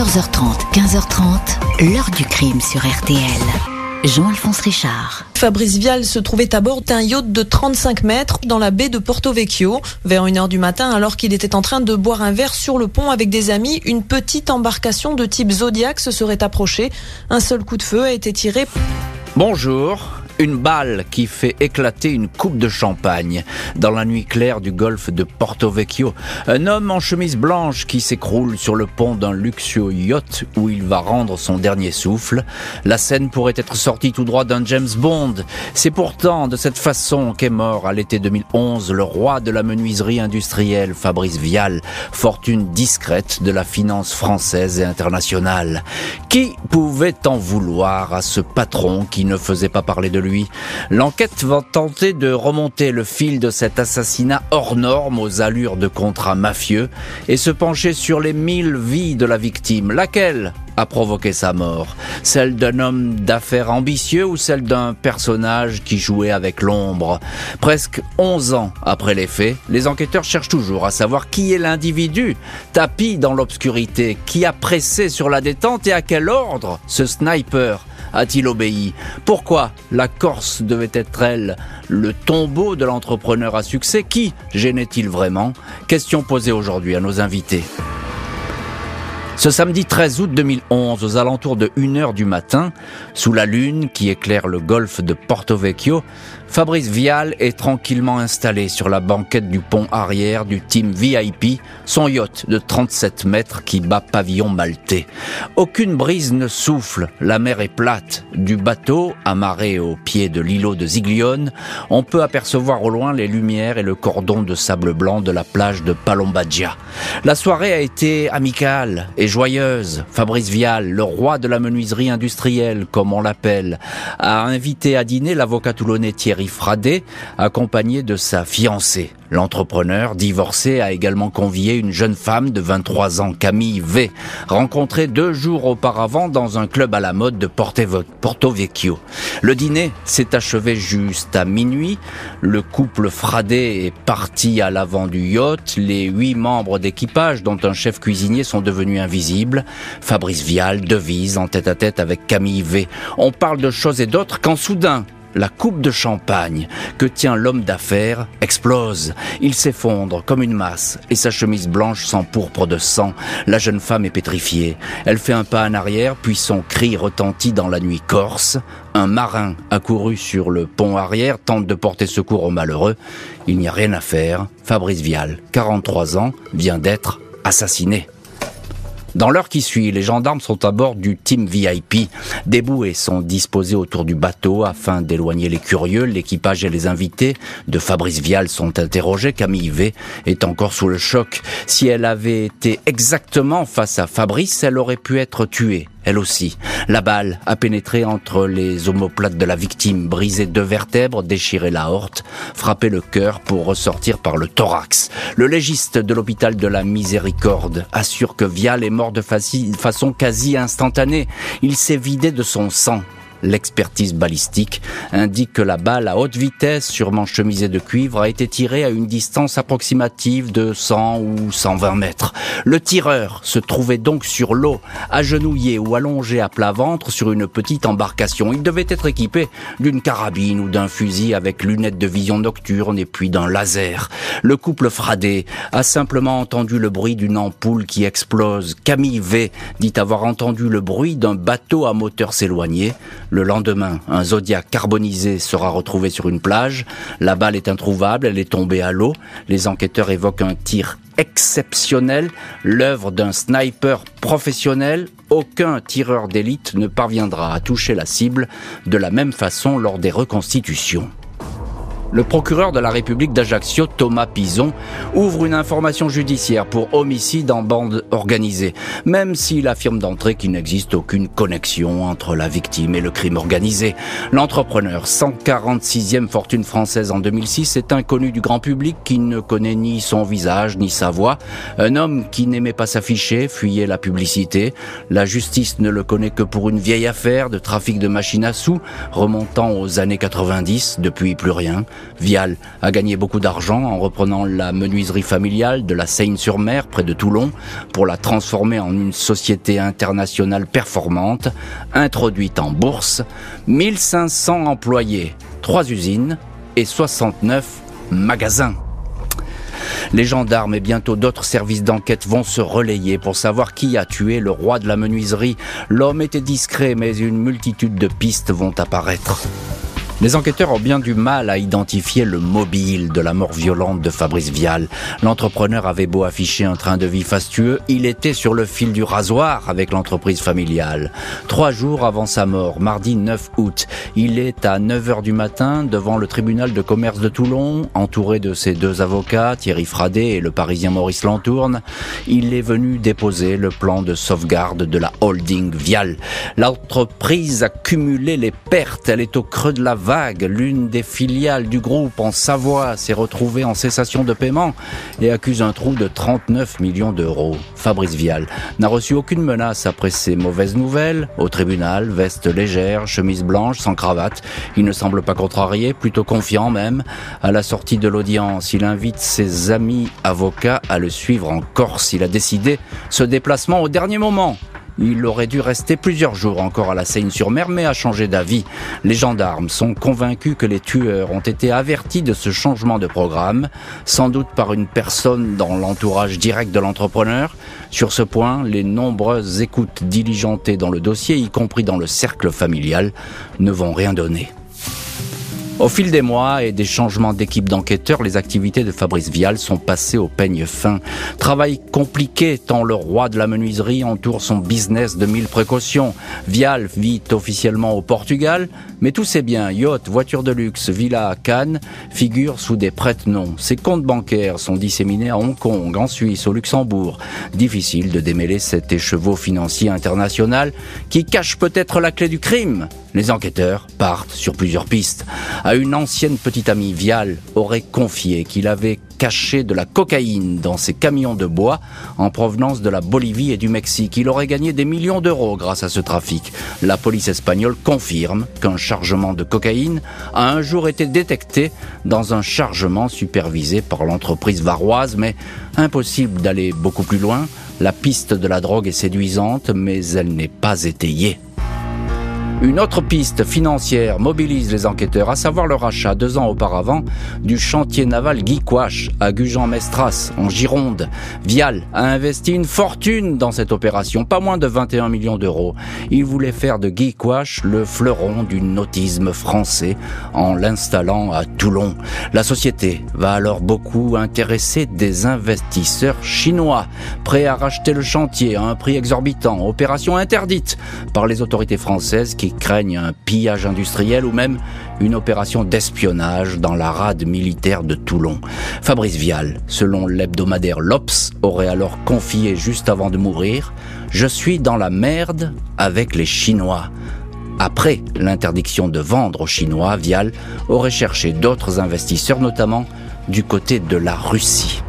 14h30, 15h30, l'heure du crime sur RTL. Jean-Alphonse Richard. Fabrice Vial se trouvait à bord d'un yacht de 35 mètres dans la baie de Porto Vecchio. Vers 1h du matin, alors qu'il était en train de boire un verre sur le pont avec des amis, une petite embarcation de type Zodiac se serait approchée. Un seul coup de feu a été tiré. Bonjour. Une balle qui fait éclater une coupe de champagne dans la nuit claire du golfe de Porto Vecchio. Un homme en chemise blanche qui s'écroule sur le pont d'un luxueux yacht où il va rendre son dernier souffle. La scène pourrait être sortie tout droit d'un James Bond. C'est pourtant de cette façon qu'est mort à l'été 2011 le roi de la menuiserie industrielle Fabrice Vial, fortune discrète de la finance française et internationale. Qui pouvait en vouloir à ce patron qui ne faisait pas parler de lui? L'enquête va tenter de remonter le fil de cet assassinat hors norme aux allures de contrat mafieux et se pencher sur les mille vies de la victime. Laquelle a provoqué sa mort? Celle d'un homme d'affaires ambitieux ou celle d'un personnage qui jouait avec l'ombre? Presque 11 ans après les faits, les enquêteurs cherchent toujours à savoir qui est l'individu tapi dans l'obscurité, qui a pressé sur la détente et à quel ordre ce sniper a-t-il obéi Pourquoi la Corse devait être elle le tombeau de l'entrepreneur à succès Qui gênait-il vraiment Question posée aujourd'hui à nos invités. Ce samedi 13 août 2011, aux alentours de 1h du matin, sous la lune qui éclaire le golfe de Porto Vecchio, Fabrice Vial est tranquillement installé sur la banquette du pont arrière du team VIP, son yacht de 37 mètres qui bat pavillon maltais. Aucune brise ne souffle, la mer est plate. Du bateau, amarré au pied de l'îlot de Ziglione, on peut apercevoir au loin les lumières et le cordon de sable blanc de la plage de Palombagia. La soirée a été amicale et joyeuse. Fabrice Vial, le roi de la menuiserie industrielle, comme on l'appelle, a invité à dîner l'avocat toulonnais Thierry Fradé, accompagné de sa fiancée. L'entrepreneur, divorcé, a également convié une jeune femme de 23 ans, Camille V, rencontrée deux jours auparavant dans un club à la mode de Porto Vecchio. Le dîner s'est achevé juste à minuit. Le couple Fradé est parti à l'avant du yacht. Les huit membres d'équipage, dont un chef cuisinier, sont devenus invisibles. Fabrice Vial devise en tête à tête avec Camille V. On parle de choses et d'autres quand soudain, la coupe de champagne que tient l'homme d'affaires explose. Il s'effondre comme une masse et sa chemise blanche s'empourpre de sang. La jeune femme est pétrifiée. Elle fait un pas en arrière puis son cri retentit dans la nuit corse. Un marin accouru sur le pont arrière tente de porter secours au malheureux. Il n'y a rien à faire. Fabrice Vial, 43 ans, vient d'être assassiné. Dans l'heure qui suit, les gendarmes sont à bord du Team VIP. Des bouées sont disposées autour du bateau afin d'éloigner les curieux. L'équipage et les invités de Fabrice Vial sont interrogés. Camille V est encore sous le choc. Si elle avait été exactement face à Fabrice, elle aurait pu être tuée elle aussi. La balle a pénétré entre les omoplates de la victime, brisé deux vertèbres, déchiré la horte, frappé le cœur pour ressortir par le thorax. Le légiste de l'hôpital de la Miséricorde assure que Vial est mort de façon quasi instantanée. Il s'est vidé de son sang L'expertise balistique indique que la balle à haute vitesse, sûrement chemisée de cuivre, a été tirée à une distance approximative de 100 ou 120 mètres. Le tireur se trouvait donc sur l'eau, agenouillé ou allongé à plat ventre sur une petite embarcation. Il devait être équipé d'une carabine ou d'un fusil avec lunettes de vision nocturne et puis d'un laser. Le couple Fradé a simplement entendu le bruit d'une ampoule qui explose. Camille V dit avoir entendu le bruit d'un bateau à moteur s'éloigner. Le lendemain, un Zodiac carbonisé sera retrouvé sur une plage. La balle est introuvable, elle est tombée à l'eau. Les enquêteurs évoquent un tir exceptionnel, l'œuvre d'un sniper professionnel. Aucun tireur d'élite ne parviendra à toucher la cible de la même façon lors des reconstitutions. Le procureur de la République d'Ajaccio, Thomas Pison, ouvre une information judiciaire pour homicide en bande organisée, même s'il affirme d'entrée qu'il n'existe aucune connexion entre la victime et le crime organisé. L'entrepreneur, 146e fortune française en 2006, est inconnu du grand public qui ne connaît ni son visage ni sa voix. Un homme qui n'aimait pas s'afficher, fuyait la publicité. La justice ne le connaît que pour une vieille affaire de trafic de machines à sous, remontant aux années 90, depuis plus rien. Vial a gagné beaucoup d'argent en reprenant la menuiserie familiale de la Seine-sur-Mer près de Toulon pour la transformer en une société internationale performante, introduite en bourse, 1500 employés, 3 usines et 69 magasins. Les gendarmes et bientôt d'autres services d'enquête vont se relayer pour savoir qui a tué le roi de la menuiserie. L'homme était discret, mais une multitude de pistes vont apparaître. Les enquêteurs ont bien du mal à identifier le mobile de la mort violente de Fabrice Vial. L'entrepreneur avait beau afficher un train de vie fastueux, il était sur le fil du rasoir avec l'entreprise familiale. Trois jours avant sa mort, mardi 9 août, il est à 9 heures du matin devant le tribunal de commerce de Toulon, entouré de ses deux avocats, Thierry Fradet et le parisien Maurice Lantourne. Il est venu déposer le plan de sauvegarde de la holding Vial. L'entreprise a cumulé les pertes, elle est au creux de la l'une des filiales du groupe en Savoie s'est retrouvée en cessation de paiement et accuse un trou de 39 millions d'euros. Fabrice Vial n'a reçu aucune menace après ces mauvaises nouvelles. Au tribunal, veste légère, chemise blanche, sans cravate. Il ne semble pas contrarié, plutôt confiant même. À la sortie de l'audience, il invite ses amis avocats à le suivre en Corse. Il a décidé ce déplacement au dernier moment. Il aurait dû rester plusieurs jours encore à la Seine-sur-Mer, mais a changé d'avis. Les gendarmes sont convaincus que les tueurs ont été avertis de ce changement de programme, sans doute par une personne dans l'entourage direct de l'entrepreneur. Sur ce point, les nombreuses écoutes diligentées dans le dossier, y compris dans le cercle familial, ne vont rien donner. Au fil des mois et des changements d'équipe d'enquêteurs, les activités de Fabrice Vial sont passées au peigne fin. Travail compliqué tant le roi de la menuiserie entoure son business de mille précautions. Vial vit officiellement au Portugal, mais tous ses biens, yachts, voitures de luxe, villas à Cannes, figurent sous des prête-noms. Ses comptes bancaires sont disséminés à Hong Kong, en Suisse, au Luxembourg. Difficile de démêler cet écheveau financier international qui cache peut-être la clé du crime. Les enquêteurs partent sur plusieurs pistes. À une ancienne petite amie, Vial aurait confié qu'il avait caché de la cocaïne dans ses camions de bois en provenance de la Bolivie et du Mexique. Il aurait gagné des millions d'euros grâce à ce trafic. La police espagnole confirme qu'un chargement de cocaïne a un jour été détecté dans un chargement supervisé par l'entreprise varoise, mais impossible d'aller beaucoup plus loin. La piste de la drogue est séduisante, mais elle n'est pas étayée. Une autre piste financière mobilise les enquêteurs, à savoir le rachat deux ans auparavant du chantier naval Guy à Gujan-Mestras, en Gironde. Vial a investi une fortune dans cette opération, pas moins de 21 millions d'euros. Il voulait faire de Guy le fleuron du nautisme français en l'installant à Toulon. La société va alors beaucoup intéresser des investisseurs chinois, prêts à racheter le chantier à un prix exorbitant, opération interdite par les autorités françaises qui craignent un pillage industriel ou même une opération d'espionnage dans la rade militaire de Toulon. Fabrice Vial, selon l'hebdomadaire L'Obs, aurait alors confié juste avant de mourir Je suis dans la merde avec les Chinois. Après l'interdiction de vendre aux Chinois, Vial aurait cherché d'autres investisseurs, notamment du côté de la Russie.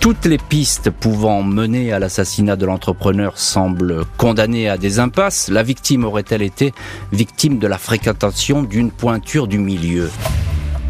Toutes les pistes pouvant mener à l'assassinat de l'entrepreneur semblent condamnées à des impasses. La victime aurait-elle été victime de la fréquentation d'une pointure du milieu?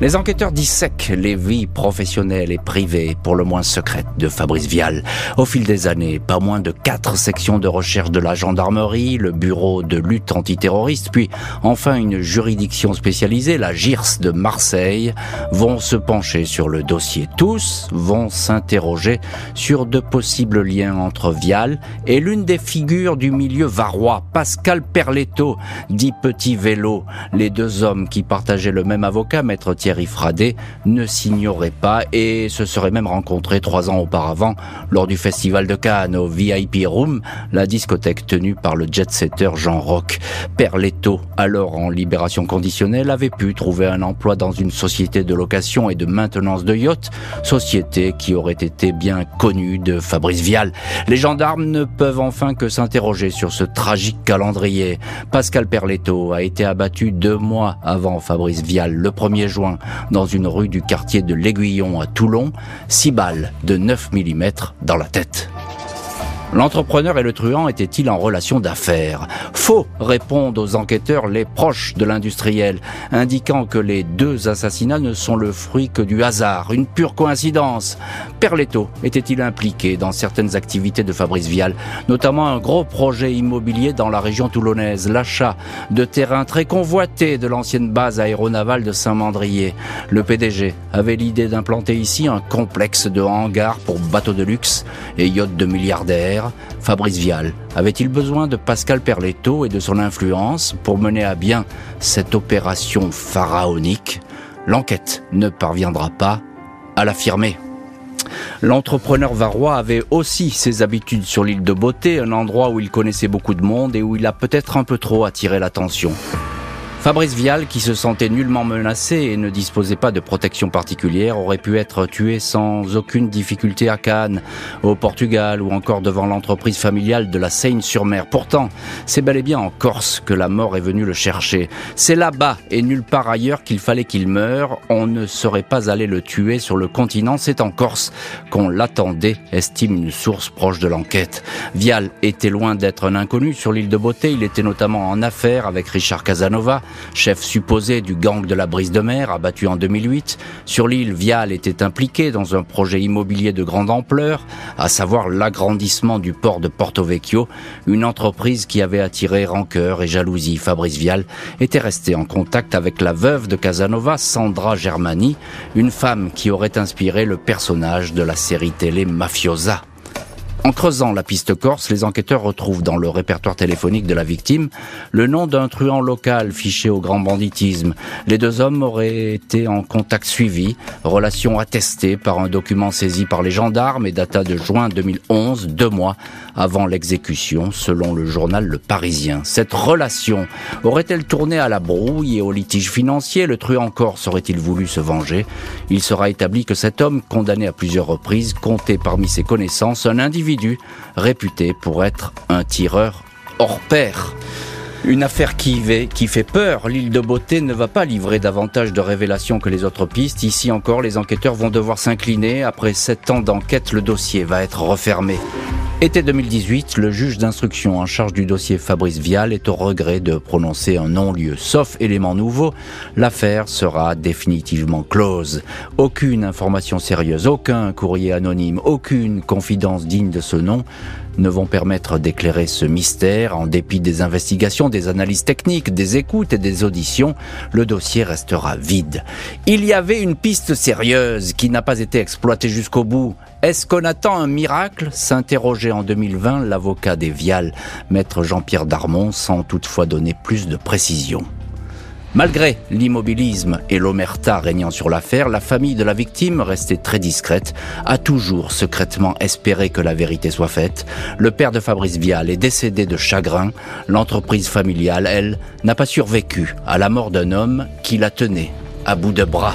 Les enquêteurs dissèquent les vies professionnelles et privées, pour le moins secrètes, de Fabrice Vial. Au fil des années, pas moins de quatre sections de recherche de la gendarmerie, le bureau de lutte antiterroriste, puis enfin une juridiction spécialisée, la GIRS de Marseille, vont se pencher sur le dossier. Tous vont s'interroger sur de possibles liens entre Vial et l'une des figures du milieu varois, Pascal Perletto, dit Petit Vélo. Les deux hommes qui partageaient le même avocat, maître Thierry Fradet ne s'ignorait pas et se serait même rencontré trois ans auparavant lors du festival de Cannes au VIP Room, la discothèque tenue par le jet-setter Jean Roch. Perletto, alors en libération conditionnelle, avait pu trouver un emploi dans une société de location et de maintenance de yachts, société qui aurait été bien connue de Fabrice Vial. Les gendarmes ne peuvent enfin que s'interroger sur ce tragique calendrier. Pascal Perletto a été abattu deux mois avant Fabrice Vial, le 1er juin dans une rue du quartier de l'Aiguillon à Toulon, 6 balles de 9 mm dans la tête. L'entrepreneur et le truand étaient-ils en relation d'affaires Faux, répondent aux enquêteurs les proches de l'industriel, indiquant que les deux assassinats ne sont le fruit que du hasard, une pure coïncidence. Perletto était-il impliqué dans certaines activités de Fabrice Vial, notamment un gros projet immobilier dans la région toulonnaise, l'achat de terrains très convoités de l'ancienne base aéronavale de Saint-Mandrier. Le PDG avait l'idée d'implanter ici un complexe de hangars pour bateaux de luxe et yachts de milliardaires Fabrice Vial avait-il besoin de Pascal Perletto et de son influence pour mener à bien cette opération pharaonique? L'enquête ne parviendra pas à l'affirmer. L'entrepreneur varois avait aussi ses habitudes sur l'île de Beauté, un endroit où il connaissait beaucoup de monde et où il a peut-être un peu trop attiré l'attention. Fabrice Vial, qui se sentait nullement menacé et ne disposait pas de protection particulière, aurait pu être tué sans aucune difficulté à Cannes, au Portugal ou encore devant l'entreprise familiale de la Seine-sur-Mer. Pourtant, c'est bel et bien en Corse que la mort est venue le chercher. C'est là-bas et nulle part ailleurs qu'il fallait qu'il meure. On ne serait pas allé le tuer sur le continent. C'est en Corse qu'on l'attendait, estime une source proche de l'enquête. Vial était loin d'être un inconnu sur l'île de Beauté. Il était notamment en affaires avec Richard Casanova chef supposé du gang de la brise de mer, abattu en 2008. Sur l'île, Vial était impliqué dans un projet immobilier de grande ampleur, à savoir l'agrandissement du port de Porto Vecchio, une entreprise qui avait attiré rancœur et jalousie. Fabrice Vial était resté en contact avec la veuve de Casanova, Sandra Germani, une femme qui aurait inspiré le personnage de la série télé Mafiosa. En creusant la piste corse, les enquêteurs retrouvent dans le répertoire téléphonique de la victime le nom d'un truand local fiché au grand banditisme. Les deux hommes auraient été en contact suivi, relation attestée par un document saisi par les gendarmes et data de juin 2011, deux mois avant l'exécution, selon le journal Le Parisien. Cette relation aurait-elle tourné à la brouille et au litige financier? Le truand corse aurait-il voulu se venger? Il sera établi que cet homme, condamné à plusieurs reprises, comptait parmi ses connaissances un individu réputé pour être un tireur hors pair. Une affaire qui, fait peur. L'île de Beauté ne va pas livrer davantage de révélations que les autres pistes. Ici encore, les enquêteurs vont devoir s'incliner. Après sept ans d'enquête, le dossier va être refermé. Été 2018, le juge d'instruction en charge du dossier Fabrice Vial est au regret de prononcer un non-lieu. Sauf élément nouveau, l'affaire sera définitivement close. Aucune information sérieuse, aucun courrier anonyme, aucune confidence digne de ce nom ne vont permettre d'éclairer ce mystère. En dépit des investigations, des analyses techniques, des écoutes et des auditions, le dossier restera vide. Il y avait une piste sérieuse qui n'a pas été exploitée jusqu'au bout. Est-ce qu'on attend un miracle? s'interrogeait en 2020 l'avocat des Vial, maître Jean-Pierre Darmon, sans toutefois donner plus de précision. Malgré l'immobilisme et l'omerta régnant sur l'affaire, la famille de la victime, restée très discrète, a toujours secrètement espéré que la vérité soit faite. Le père de Fabrice Vial est décédé de chagrin. L'entreprise familiale, elle, n'a pas survécu à la mort d'un homme qui la tenait à bout de bras.